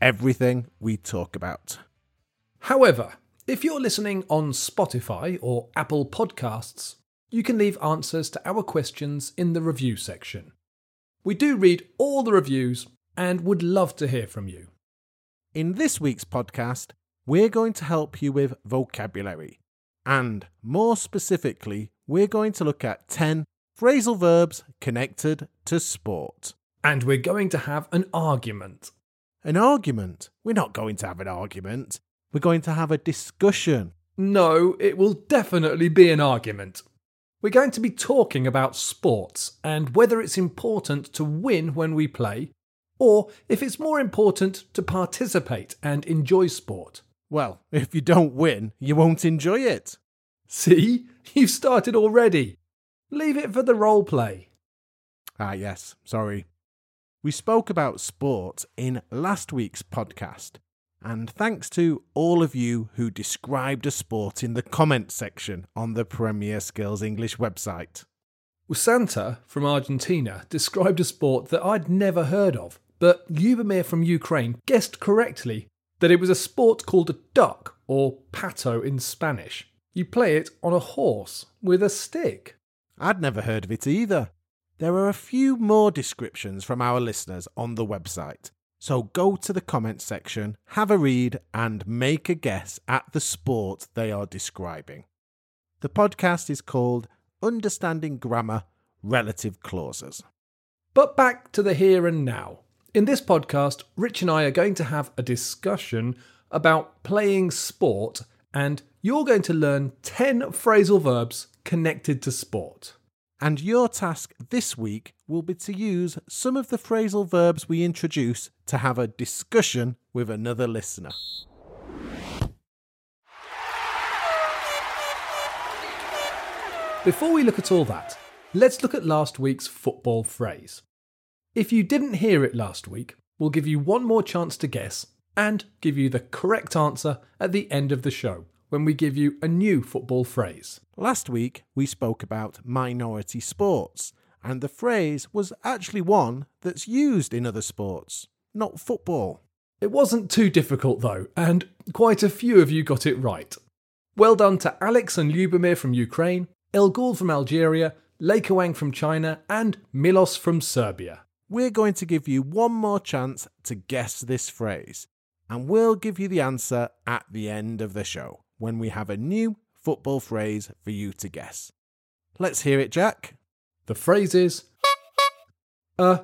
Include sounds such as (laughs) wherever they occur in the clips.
everything we talk about. However, if you're listening on Spotify or Apple Podcasts, you can leave answers to our questions in the review section. We do read all the reviews and would love to hear from you. In this week's podcast, we're going to help you with vocabulary. And more specifically, we're going to look at 10 phrasal verbs connected to sport. And we're going to have an argument. An argument? We're not going to have an argument. We're going to have a discussion. No, it will definitely be an argument. We're going to be talking about sports and whether it's important to win when we play, or if it's more important to participate and enjoy sport. Well, if you don't win, you won't enjoy it. See? You've started already. Leave it for the role play. Ah, yes, sorry. We spoke about sport in last week's podcast, and thanks to all of you who described a sport in the comments section on the Premier Skills English website. Usanta from Argentina described a sport that I'd never heard of, but Lubomir from Ukraine guessed correctly that it was a sport called a duck, or pato in Spanish. You play it on a horse with a stick. I'd never heard of it either. There are a few more descriptions from our listeners on the website, so go to the comments section, have a read, and make a guess at the sport they are describing. The podcast is called Understanding Grammar Relative Clauses. But back to the here and now. In this podcast, Rich and I are going to have a discussion about playing sport, and you're going to learn 10 phrasal verbs connected to sport. And your task this week will be to use some of the phrasal verbs we introduce to have a discussion with another listener. Before we look at all that, let's look at last week's football phrase. If you didn't hear it last week, we'll give you one more chance to guess and give you the correct answer at the end of the show when we give you a new football phrase. Last week, we spoke about minority sports, and the phrase was actually one that's used in other sports, not football. It wasn't too difficult though, and quite a few of you got it right. Well done to Alex and Lubomir from Ukraine, Ilgul from Algeria, Lekawang from China, and Milos from Serbia. We're going to give you one more chance to guess this phrase, and we'll give you the answer at the end of the show when we have a new football phrase for you to guess. Let's hear it, Jack. The phrase is a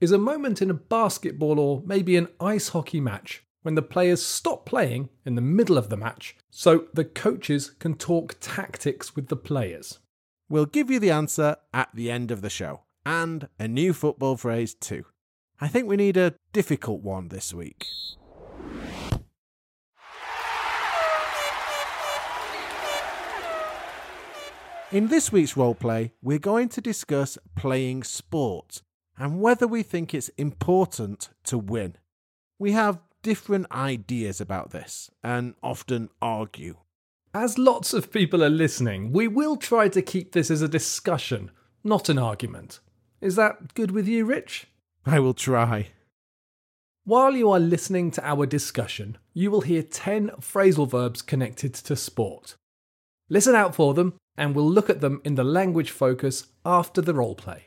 is a moment in a basketball or maybe an ice hockey match when the players stop playing in the middle of the match so the coaches can talk tactics with the players. We'll give you the answer at the end of the show, and a new football phrase too. I think we need a difficult one this week. In this week's roleplay, we're going to discuss playing sport and whether we think it's important to win. We have different ideas about this and often argue. As lots of people are listening, we will try to keep this as a discussion, not an argument. Is that good with you, Rich? I will try. While you are listening to our discussion, you will hear 10 phrasal verbs connected to sport. Listen out for them, and we'll look at them in the language focus after the roleplay.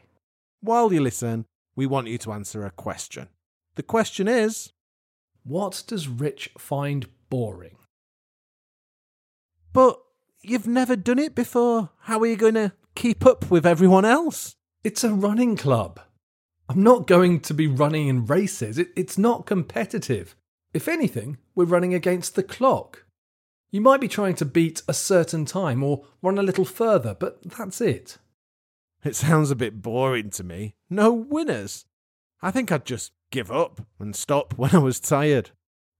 While you listen, we want you to answer a question. The question is What does Rich find boring? But you've never done it before. How are you going to keep up with everyone else? It's a running club. I'm not going to be running in races. It, it's not competitive. If anything, we're running against the clock. You might be trying to beat a certain time or run a little further, but that's it. It sounds a bit boring to me. No winners. I think I'd just give up and stop when I was tired.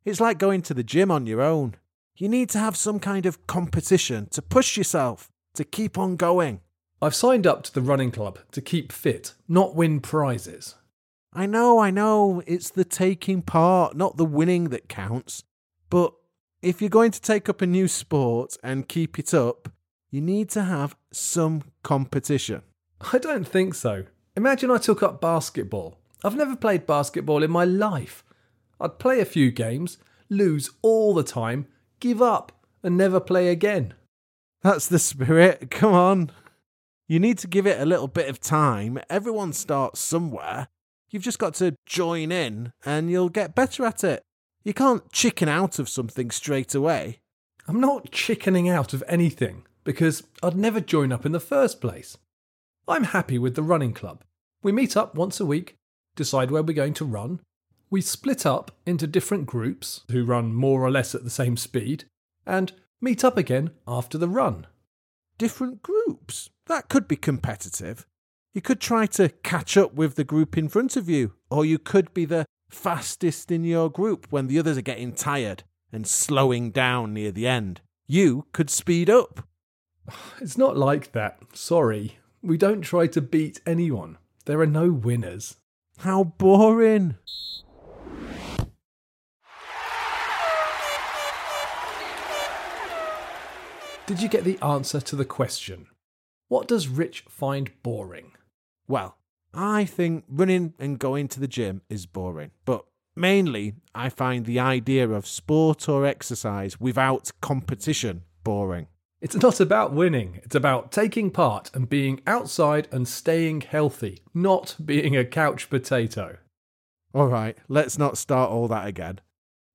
It's like going to the gym on your own. You need to have some kind of competition to push yourself, to keep on going. I've signed up to the running club to keep fit, not win prizes. I know, I know, it's the taking part, not the winning that counts. But if you're going to take up a new sport and keep it up, you need to have some competition. I don't think so. Imagine I took up basketball. I've never played basketball in my life. I'd play a few games, lose all the time, give up, and never play again. That's the spirit. (laughs) Come on. You need to give it a little bit of time. Everyone starts somewhere. You've just got to join in and you'll get better at it. You can't chicken out of something straight away. I'm not chickening out of anything because I'd never join up in the first place. I'm happy with the running club. We meet up once a week, decide where we're going to run. We split up into different groups who run more or less at the same speed and meet up again after the run. Different groups? That could be competitive. You could try to catch up with the group in front of you, or you could be the fastest in your group when the others are getting tired and slowing down near the end. You could speed up. (sighs) It's not like that. Sorry. We don't try to beat anyone. There are no winners. How boring. Did you get the answer to the question? What does Rich find boring? Well, I think running and going to the gym is boring, but mainly I find the idea of sport or exercise without competition boring. It's not about winning, it's about taking part and being outside and staying healthy, not being a couch potato. All right, let's not start all that again.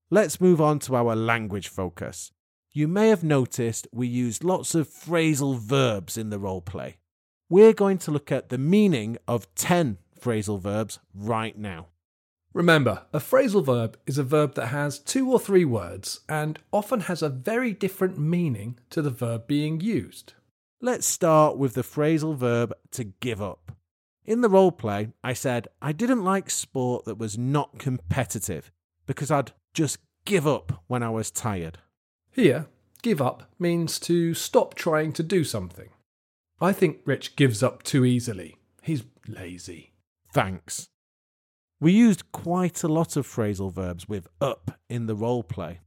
Let's move on to our language focus. You may have noticed we used lots of phrasal verbs in the role play. We're going to look at the meaning of 10 phrasal verbs right now. Remember, a phrasal verb is a verb that has two or three words and often has a very different meaning to the verb being used. Let's start with the phrasal verb to give up. In the role play, I said I didn't like sport that was not competitive because I'd just give up when I was tired. Here, give up means to stop trying to do something. I think Rich gives up too easily. He's lazy. Thanks. We used quite a lot of phrasal verbs with up in the role play.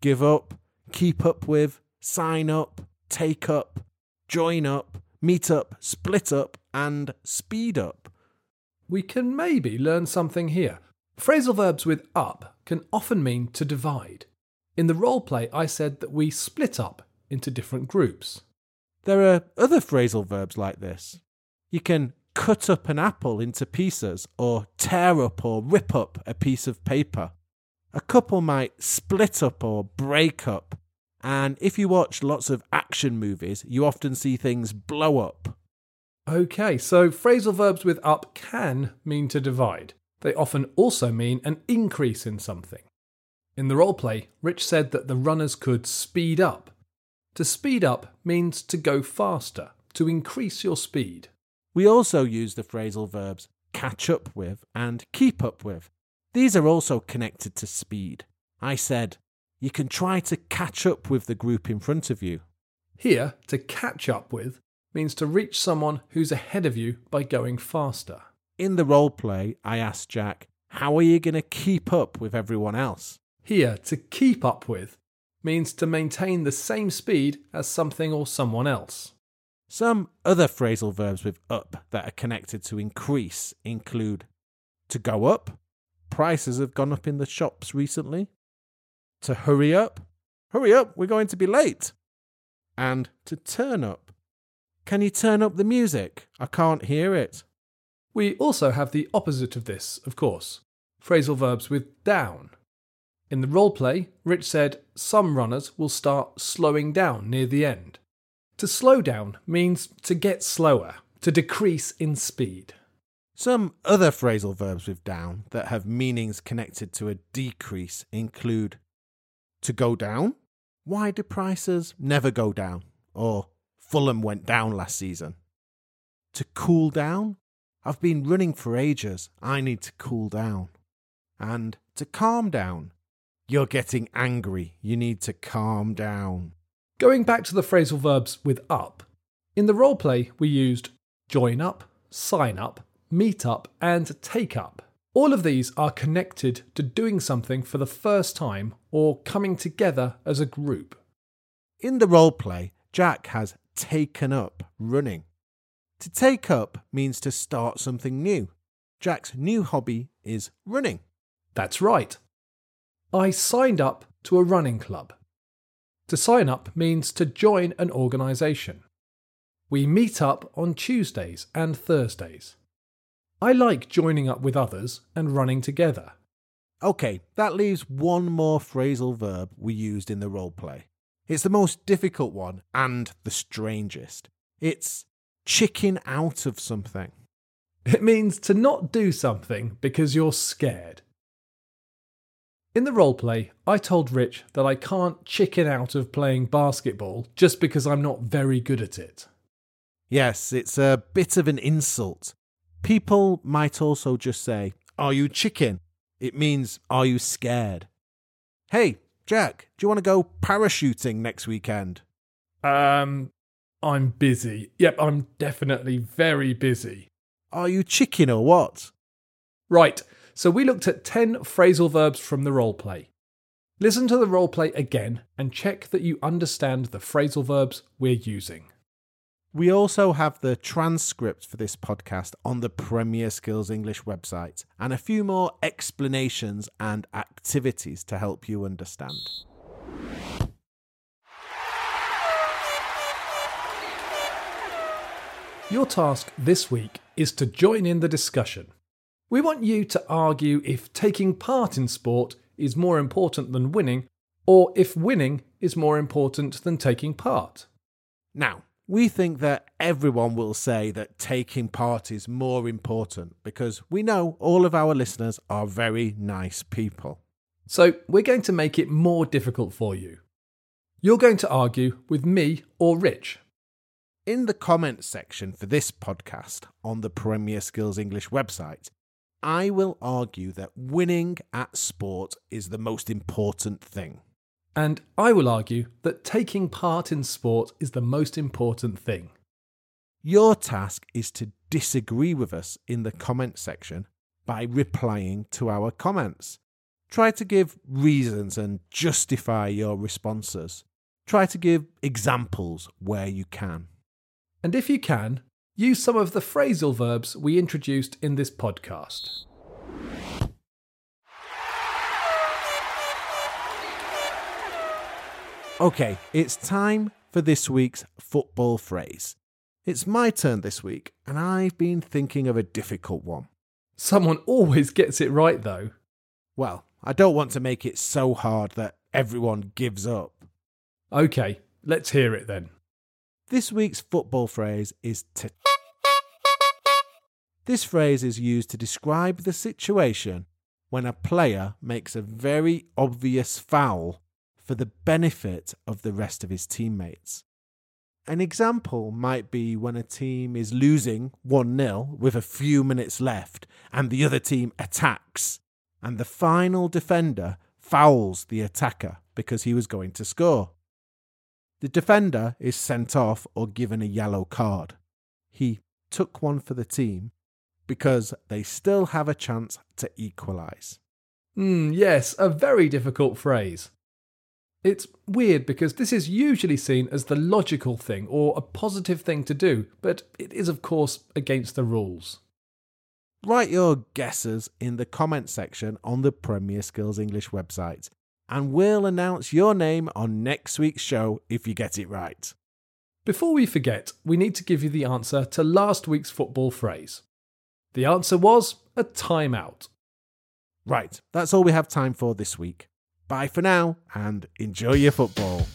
Give up, keep up with, sign up, take up, join up, meet up, split up, and speed up. We can maybe learn something here. Phrasal verbs with up can often mean to divide. In the role play, I said that we split up into different groups. There are other phrasal verbs like this. You can cut up an apple into pieces or tear up or rip up a piece of paper. A couple might split up or break up. And if you watch lots of action movies, you often see things blow up. Okay, so phrasal verbs with up can mean to divide. They often also mean an increase in something. In the role play, Rich said that the runners could speed up. To speed up means to go faster, to increase your speed. We also use the phrasal verbs catch up with and keep up with. These are also connected to speed. I said, you can try to catch up with the group in front of you. Here, to catch up with means to reach someone who's ahead of you by going faster. In the role play, I asked Jack, how are you going to keep up with everyone else? Here, to keep up with means to maintain the same speed as something or someone else. Some other phrasal verbs with up that are connected to increase include to go up, prices have gone up in the shops recently, to hurry up, hurry up, we're going to be late, and to turn up. Can you turn up the music? I can't hear it. We also have the opposite of this, of course phrasal verbs with down. In the role play, Rich said some runners will start slowing down near the end. To slow down means to get slower, to decrease in speed. Some other phrasal verbs with down that have meanings connected to a decrease include to go down. Why do prices never go down? Or Fulham went down last season. To cool down. I've been running for ages. I need to cool down. And to calm down. You're getting angry. You need to calm down. Going back to the phrasal verbs with up, in the role play we used join up, sign up, meet up, and take up. All of these are connected to doing something for the first time or coming together as a group. In the role play, Jack has taken up running. To take up means to start something new. Jack's new hobby is running. That's right. I signed up to a running club. To sign up means to join an organisation. We meet up on Tuesdays and Thursdays. I like joining up with others and running together. Okay, that leaves one more phrasal verb we used in the role play. It's the most difficult one and the strangest. It's chicken out of something. It means to not do something because you're scared. In the roleplay, I told Rich that I can't chicken out of playing basketball just because I'm not very good at it. Yes, it's a bit of an insult. People might also just say, Are you chicken? It means, Are you scared? Hey, Jack, do you want to go parachuting next weekend? Um, I'm busy. Yep, I'm definitely very busy. Are you chicken or what? Right, so we looked at 10 phrasal verbs from the roleplay. Listen to the roleplay again and check that you understand the phrasal verbs we're using. We also have the transcript for this podcast on the Premier Skills English website and a few more explanations and activities to help you understand. Your task this week is to join in the discussion. We want you to argue if taking part in sport is more important than winning, or if winning is more important than taking part. Now, we think that everyone will say that taking part is more important because we know all of our listeners are very nice people. So we're going to make it more difficult for you. You're going to argue with me or Rich. In the comments section for this podcast on the Premier Skills English website, I will argue that winning at sport is the most important thing. And I will argue that taking part in sport is the most important thing. Your task is to disagree with us in the comment section by replying to our comments. Try to give reasons and justify your responses. Try to give examples where you can. And if you can, use some of the phrasal verbs we introduced in this podcast. Okay, it's time for this week's football phrase. It's my turn this week, and I've been thinking of a difficult one. Someone always gets it right, though. Well, I don't want to make it so hard that everyone gives up. Okay, let's hear it then. This week's football phrase is to. This phrase is used to describe the situation when a player makes a very obvious foul for the benefit of the rest of his teammates. An example might be when a team is losing 1 0 with a few minutes left and the other team attacks, and the final defender fouls the attacker because he was going to score. The defender is sent off or given a yellow card. He took one for the team because they still have a chance to equalise. Hmm, yes, a very difficult phrase. It's weird because this is usually seen as the logical thing or a positive thing to do, but it is, of course, against the rules. Write your guesses in the comment section on the Premier Skills English website, and we'll announce your name on next week's show if you get it right. Before we forget, we need to give you the answer to last week's football phrase. The answer was a timeout. Right, that's all we have time for this week. Bye for now and enjoy your football.